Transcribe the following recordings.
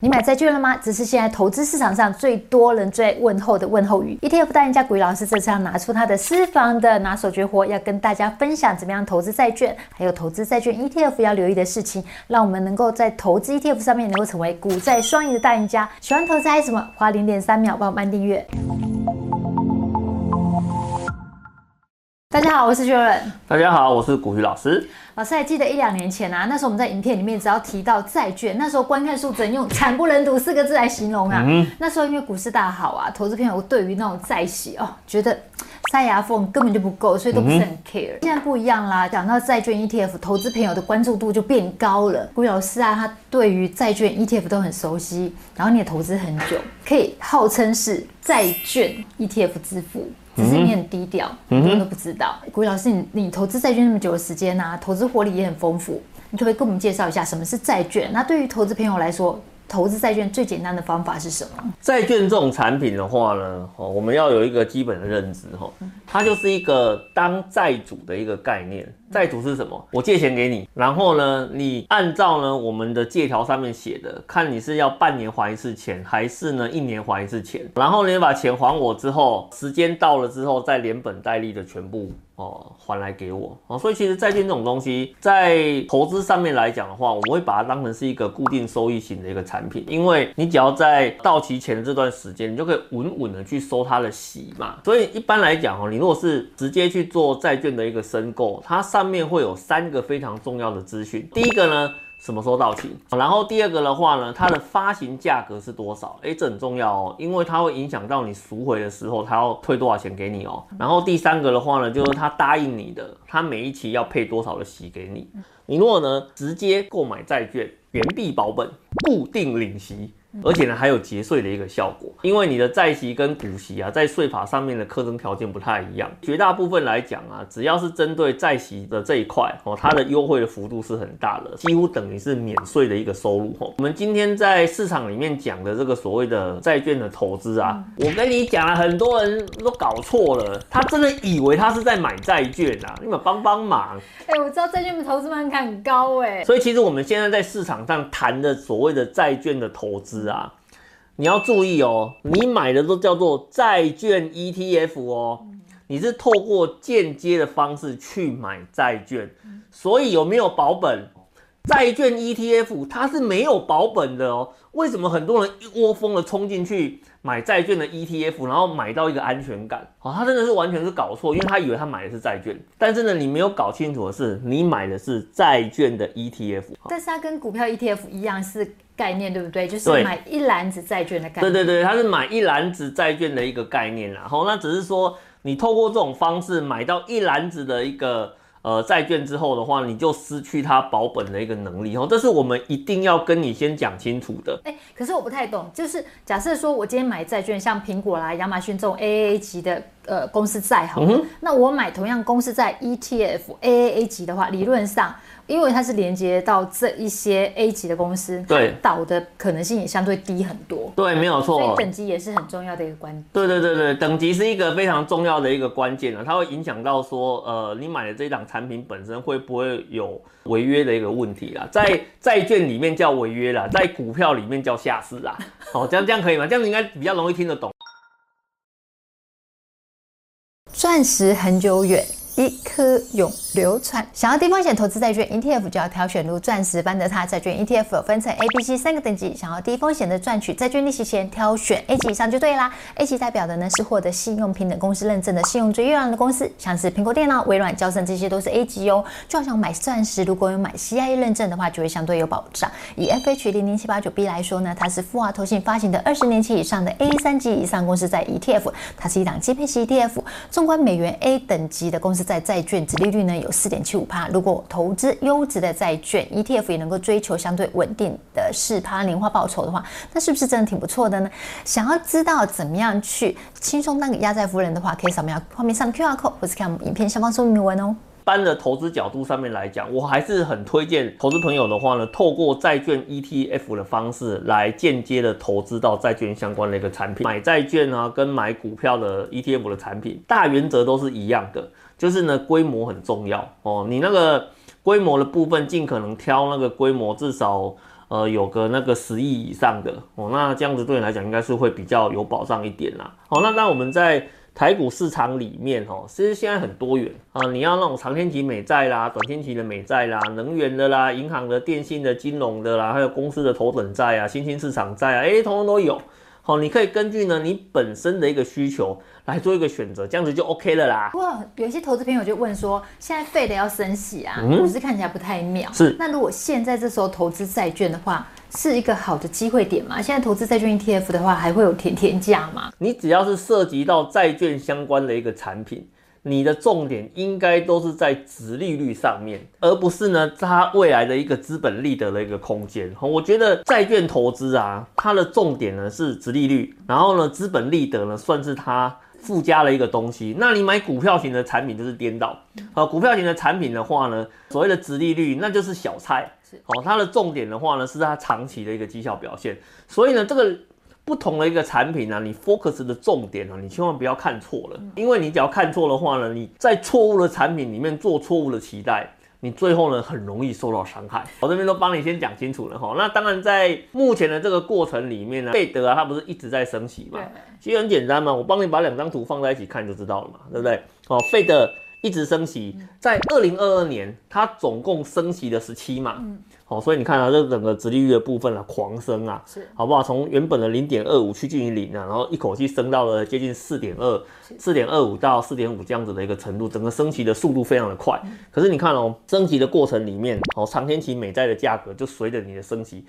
你买债券了吗？这是现在投资市场上最多人最问候的问候语。ETF 大赢家古雨老师这次要拿出他的私房的拿手绝活，要跟大家分享怎么样投资债券，还有投资债券 ETF 要留意的事情，让我们能够在投资 ETF 上面能够成为股债双赢的大赢家。喜欢投资还是什么？花零点三秒帮我们按订阅。大家好，我是薛润。大家好，我是古雨老师。老师还记得一两年前啊，那时候我们在影片里面只要提到债券，那时候观看数只能用惨不忍睹四个字来形容啊。嗯、那时候因为股市大好啊，投资朋友对于那种债息哦，觉得塞牙缝根本就不够，所以都不是很 care。嗯、现在不一样啦，讲到债券 ETF，投资朋友的关注度就变高了。古雨老师啊，他对于债券 ETF 都很熟悉，然后你也投资很久，可以号称是债券 ETF 之父。只是你很低调，很多人都不知道。古雨老师，你你投资债券那么久的时间啊，投资获利也很丰富，你可不可以跟我们介绍一下什么是债券？那对于投资朋友来说，投资债券最简单的方法是什么？债券这种产品的话呢，哦，我们要有一个基本的认知哈，它就是一个当债主的一个概念。债主是什么？我借钱给你，然后呢，你按照呢我们的借条上面写的，看你是要半年还一次钱，还是呢一年还一次钱。然后你把钱还我之后，时间到了之后再连本带利的全部。哦，还来给我哦，所以其实债券这种东西，在投资上面来讲的话，我们会把它当成是一个固定收益型的一个产品，因为你只要在到期前的这段时间，你就可以稳稳的去收它的息嘛。所以一般来讲哦，你如果是直接去做债券的一个申购，它上面会有三个非常重要的资讯。第一个呢。什么时候到期？然后第二个的话呢，它的发行价格是多少？诶，这很重要哦，因为它会影响到你赎回的时候，它要退多少钱给你哦。然后第三个的话呢，就是他答应你的，他每一期要配多少的息给你。你如果呢直接购买债券，原币保本，固定领息。而且呢，还有节税的一个效果，因为你的债息跟股息啊，在税法上面的课征条件不太一样。绝大部分来讲啊，只要是针对债息的这一块哦，它的优惠的幅度是很大的，几乎等于是免税的一个收入哦。我们今天在市场里面讲的这个所谓的债券的投资啊，我跟你讲了，很多人都搞错了，他真的以为他是在买债券啊，你们帮帮忙。哎、欸，我知道债券的投资门槛很高哎，所以其实我们现在在市场上谈的所谓的债券的投资。啊，你要注意哦，你买的都叫做债券 ETF 哦，你是透过间接的方式去买债券，所以有没有保本？债券 ETF 它是没有保本的哦。为什么很多人一窝蜂的冲进去买债券的 ETF，然后买到一个安全感？哦，他真的是完全是搞错，因为他以为他买的是债券，但是呢，你没有搞清楚的是，你买的是债券的 ETF。但是它跟股票 ETF 一样是概念，对不对？就是买一篮子债券的概念。对对对，它是买一篮子债券的一个概念，然后那只是说你透过这种方式买到一篮子的一个。呃，债券之后的话，你就失去它保本的一个能力哦，这是我们一定要跟你先讲清楚的。哎，可是我不太懂，就是假设说我今天买债券，像苹果啦、亚马逊这种 AAA 级的呃公司债，好，嗯，那我买同样公司债 ETF AAA 级的话，理论上。因为它是连接到这一些 A 级的公司，对，倒的可能性也相对低很多。对，没有错。所以等级也是很重要的一个关键。对对对对，等级是一个非常重要的一个关键啊，它会影响到说，呃，你买的这一档产品本身会不会有违约的一个问题啦？在债券里面叫违约啦，在股票里面叫下市啦。好，这样这样可以吗？这样子应该比较容易听得懂。钻石很久远，一颗永流传。想要低风险投资债券 ETF，就要挑选如钻石般的它债券 ETF，分成 A、B、C 三个等级。想要低风险的赚取债券利息前，挑选 A 级以上就对啦。A 级代表的呢是获得信用平等公司认证的信用最优良的公司，像是苹果电脑、微软、交生这些都是 A 级哦。就好像买钻石，如果有买 CIA 认证的话，就会相对有保障。以 FH 零零七八九 B 来说呢，它是富华投信发行的二十年期以上的 A 三级以上公司债 ETF，它是一档基配息 ETF。纵观美元 A 等级的公司在债券，殖利率呢有四点七五趴。如果投资优质的债券 ETF 也能够追求相对稳定的四趴年化报酬的话，那是不是真的挺不错的呢？想要知道怎么样去轻松当个压债夫人的话，可以扫描画面上的 QR code，或是看影片下方说明文哦。般的投资角度上面来讲，我还是很推荐投资朋友的话呢，透过债券 ETF 的方式来间接的投资到债券相关的一个产品。买债券啊，跟买股票的 ETF 的产品，大原则都是一样的。就是呢，规模很重要哦。你那个规模的部分，尽可能挑那个规模至少呃有个那个十亿以上的哦，那这样子对你来讲应该是会比较有保障一点啦。好，那那我们在台股市场里面哦，其实现在很多元啊，你要那种长天期美债啦、短天期的美债啦、能源的啦、银行的、电信的、金融的啦，还有公司的头等债啊、新兴市场债啊，哎，通通都有。好，你可以根据呢你本身的一个需求来做一个选择，这样子就 OK 了啦。不过有一些投资朋友就问说，现在 Fed 要升息啊，股市看起来不太妙。是，那如果现在这时候投资债券的话，是一个好的机会点吗？现在投资债券 ETF 的话，还会有甜甜价吗？你只要是涉及到债券相关的一个产品。你的重点应该都是在殖利率上面，而不是呢它未来的一个资本利得的一个空间。我觉得债券投资啊，它的重点呢是殖利率，然后呢资本利得呢算是它附加了一个东西。那你买股票型的产品就是颠倒，好，股票型的产品的话呢，所谓的殖利率那就是小菜，好，它的重点的话呢是它长期的一个绩效表现。所以呢这个。不同的一个产品呢、啊，你 focus 的重点呢、啊，你千万不要看错了，因为你只要看错的话呢，你在错误的产品里面做错误的期待，你最后呢很容易受到伤害。我这边都帮你先讲清楚了哈。那当然在目前的这个过程里面呢，费德啊，它不是一直在升息嘛？其实很简单嘛，我帮你把两张图放在一起看就知道了嘛，对不对？哦，费德一直升息，在二零二二年它总共升息了十七码。好，所以你看啊，这整个殖利率的部分啊，狂升啊，是好不好？从原本的零点二五趋近于零啊，然后一口气升到了接近四点二，四点二五到四点五这样子的一个程度，整个升息的速度非常的快。嗯、可是你看哦，升息的过程里面，哦，长天期美债的价格就随着你的升息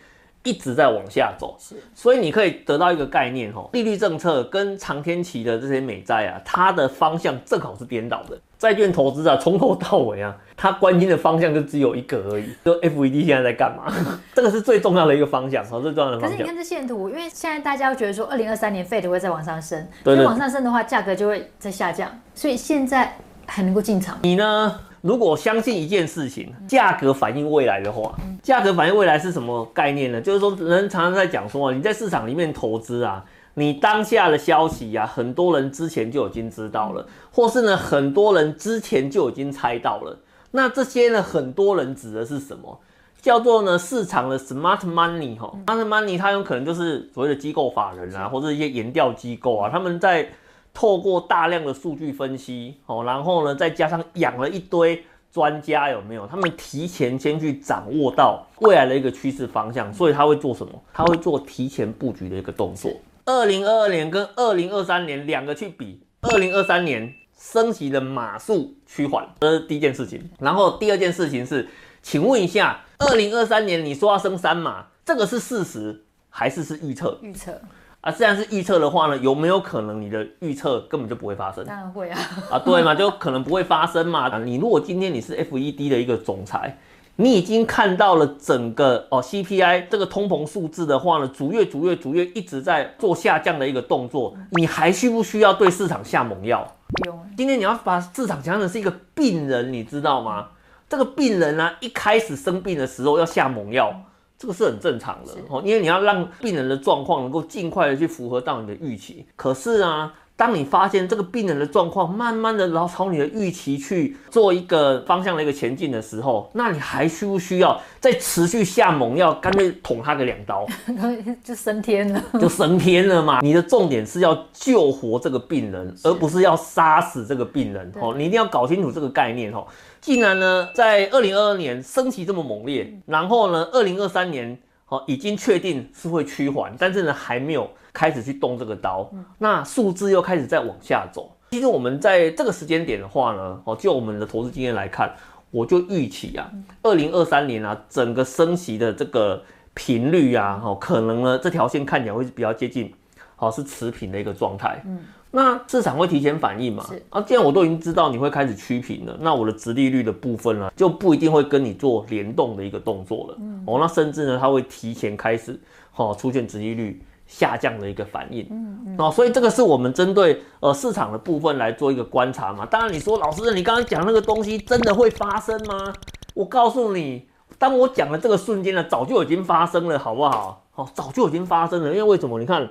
一直在往下走，是，所以你可以得到一个概念哦，利率政策跟长天期的这些美债啊，它的方向正好是颠倒的。债券投资啊，从头到尾啊，他关心的方向就只有一个而已，就 FED 现在在干嘛？这个是最重要的一个方向，好，最重要的方向。可是你看这线图，因为现在大家都觉得说，二零二三年 Fed 会再往上升，所以往上升的话，价格就会在下降，所以现在还能够进场。你呢？如果相信一件事情，价格反映未来的话，价格反映未来是什么概念呢？就是说，人常常在讲说，你在市场里面投资啊。你当下的消息呀、很多人之前就已经知道了，或是呢，很多人之前就已经猜到了。那这些呢，很多人指的是什么？叫做呢市场的 smart money 哈，smart money 它有可能就是所谓的机构法人啊，或者一些研调机构啊，他们在透过大量的数据分析哦，然后呢再加上养了一堆专家，有没有？他们提前先去掌握到未来的一个趋势方向，所以他会做什么？他会做提前布局的一个动作。二零二二年跟二零二三年两个去比，二零二三年升息的码数趋缓，这是第一件事情。然后第二件事情是，请问一下，二零二三年你说要升三码，这个是事实还是是预测？预测啊，既然是预测的话呢，有没有可能你的预测根本就不会发生？当然会啊，啊对嘛，就可能不会发生嘛。啊，你如果今天你是 FED 的一个总裁。你已经看到了整个哦 CPI 这个通膨数字的话呢，逐月逐月逐月一直在做下降的一个动作，你还需不需要对市场下猛药？不用。今天你要把市场想成是一个病人，你知道吗？这个病人呢、啊，一开始生病的时候要下猛药，这个是很正常的哦，因为你要让病人的状况能够尽快的去符合到你的预期。可是啊。当你发现这个病人的状况慢慢的然后朝你的预期去做一个方向的一个前进的时候，那你还需不需要再持续下猛药，干脆捅他个两刀，就升天了，就升天了嘛？你的重点是要救活这个病人，而不是要杀死这个病人哦。你一定要搞清楚这个概念哦。既然呢，在二零二二年升旗这么猛烈，然后呢，二零二三年哦已经确定是会趋缓，但是呢还没有。开始去动这个刀，那数字又开始在往下走。其实我们在这个时间点的话呢，哦，就我们的投资经验来看，我就预期啊，二零二三年啊，整个升息的这个频率啊，哦，可能呢这条线看起来会是比较接近，哦，是持平的一个状态。嗯，那市场会提前反应嘛？是啊，既然我都已经知道你会开始趋平了，那我的殖利率的部分呢，就不一定会跟你做联动的一个动作了。嗯，哦，那甚至呢，它会提前开始，好，出现殖利率。下降的一个反应，嗯嗯，哦，所以这个是我们针对呃市场的部分来做一个观察嘛。当然你说老师，你刚刚讲那个东西真的会发生吗？我告诉你，当我讲的这个瞬间呢，早就已经发生了，好不好？哦，早就已经发生了。因为为什么？你看，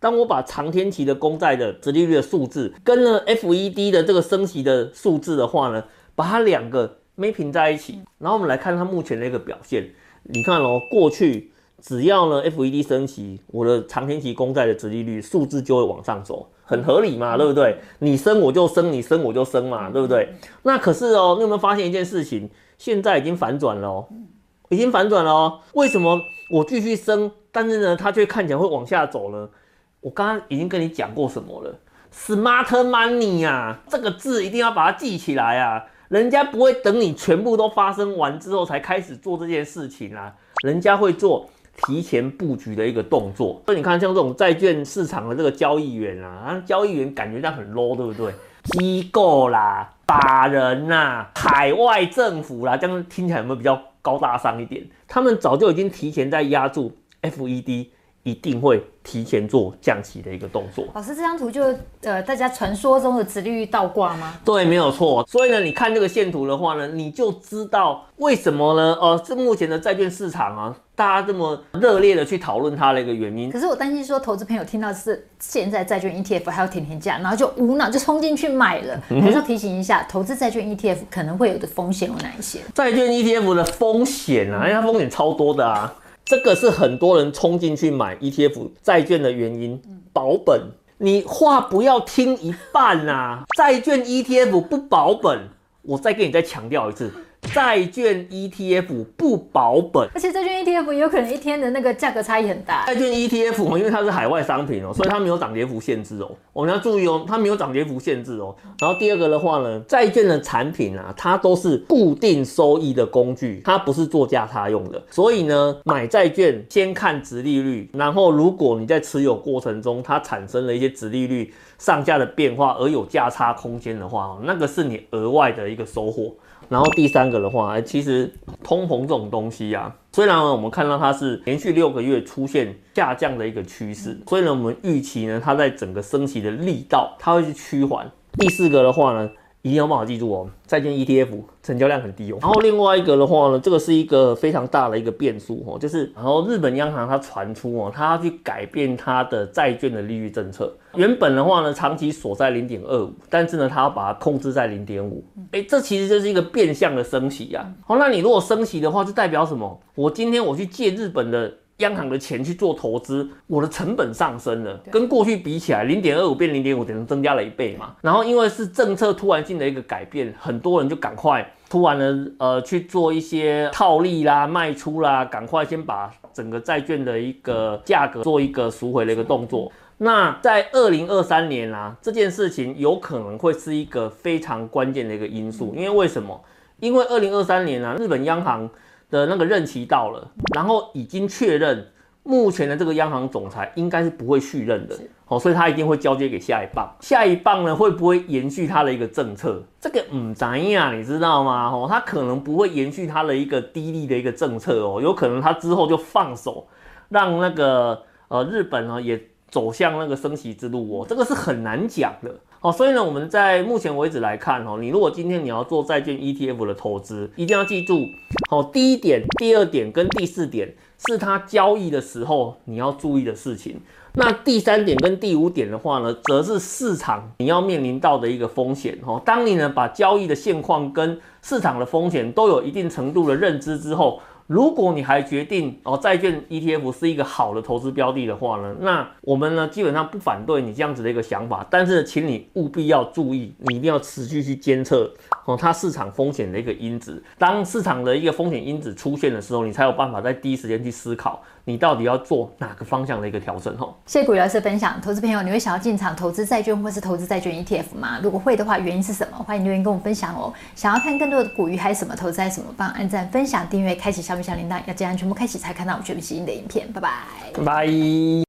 当我把长天期的公债的殖利率的数字跟了 FED 的这个升息的数字的话呢，把它两个 mapping 在一起，然后我们来看它目前的一个表现。你看哦，过去。只要呢 FED 升息，我的长天期公债的殖利率数字就会往上走，很合理嘛，对不对？你升我就升，你升我就升嘛，对不对？那可是哦，你有没有发现一件事情？现在已经反转了哦，已经反转了哦。为什么我继续升，但是呢，它却看起来会往下走呢？我刚刚已经跟你讲过什么了？Smart money 啊，这个字一定要把它记起来啊。人家不会等你全部都发生完之后才开始做这件事情啊，人家会做提前布局的一个动作。所以你看，像这种债券市场的这个交易员啊，啊，交易员感觉这样很 low，对不对？机构啦、法人呐、海外政府啦，这样听起来有没有比较高大上一点？他们早就已经提前在压住 FED。一定会提前做降息的一个动作。老师，这张图就呃，大家传说中的直利率倒挂吗？对，没有错。所以呢，你看这个线图的话呢，你就知道为什么呢？呃，这目前的债券市场啊，大家这么热烈的去讨论它的一个原因。可是我担心说，投资朋友听到是现在债券 ETF 还有甜甜价，然后就无脑就冲进去买了。还是要提醒一下，投资债券 ETF 可能会有的风险有哪一些？债券 ETF 的风险啊，因为它风险超多的啊。这个是很多人冲进去买 ETF 债券的原因，保本。你话不要听一半啊，债券 ETF 不保本，我再给你再强调一次。债券 ETF 不保本，而且债券 ETF 也有可能一天的那个价格差异很大。债券 ETF 因为它是海外商品哦，所以它没有涨跌幅限制哦。我们要注意哦，它没有涨跌幅限制哦。然后第二个的话呢，债券的产品啊，它都是固定收益的工具，它不是做价差用的。所以呢，买债券先看值利率，然后如果你在持有过程中它产生了一些值利率上下的变化，而有价差空间的话，那个是你额外的一个收获。然后第三个的话，其实通膨这种东西啊，虽然我们看到它是连续六个月出现下降的一个趋势，所以呢，我们预期呢，它在整个升息的力道，它会去趋缓。第四个的话呢。一定要帮我记住哦，债券 ETF 成交量很低哦。然后另外一个的话呢，这个是一个非常大的一个变数哦，就是然后日本央行它传出哦，它要去改变它的债券的利率政策。原本的话呢，长期锁在零点二五，但是呢，它要把它控制在零点五。哎，这其实就是一个变相的升息呀。好，那你如果升息的话，就代表什么？我今天我去借日本的。央行的钱去做投资，我的成本上升了，跟过去比起来，零点二五变零点五，等于增加了一倍嘛。然后因为是政策突然性的一个改变，很多人就赶快突然的呃去做一些套利啦、卖出啦，赶快先把整个债券的一个价格做一个赎回的一个动作。那在二零二三年啊，这件事情有可能会是一个非常关键的一个因素，因为为什么？因为二零二三年啊，日本央行。的那个任期到了，然后已经确认，目前的这个央行总裁应该是不会续任的，哦，所以他一定会交接给下一棒。下一棒呢，会不会延续他的一个政策？这个唔知呀，你知道吗？哦，他可能不会延续他的一个低利的一个政策哦，有可能他之后就放手，让那个呃日本呢也走向那个升息之路哦，这个是很难讲的。好，所以呢，我们在目前为止来看，哦，你如果今天你要做债券 ETF 的投资，一定要记住，好，第一点、第二点跟第四点是它交易的时候你要注意的事情。那第三点跟第五点的话呢，则是市场你要面临到的一个风险。哦，当你呢把交易的现况跟市场的风险都有一定程度的认知之后。如果你还决定哦，债券 ETF 是一个好的投资标的的话呢，那我们呢基本上不反对你这样子的一个想法，但是请你务必要注意，你一定要持续去监测哦它市场风险的一个因子。当市场的一个风险因子出现的时候，你才有办法在第一时间去思考你到底要做哪个方向的一个调整哦。谢谢古鱼老师分享，投资朋友，你会想要进场投资债券或是投资债券 ETF 吗？如果会的话，原因是什么？欢迎留言跟我分享哦。想要看更多的股鱼还是什么投资还是什么，帮按赞、分享、订阅、开启小米。小铃铛要这样全部开启才看到我们全部新的影片，拜拜，拜拜。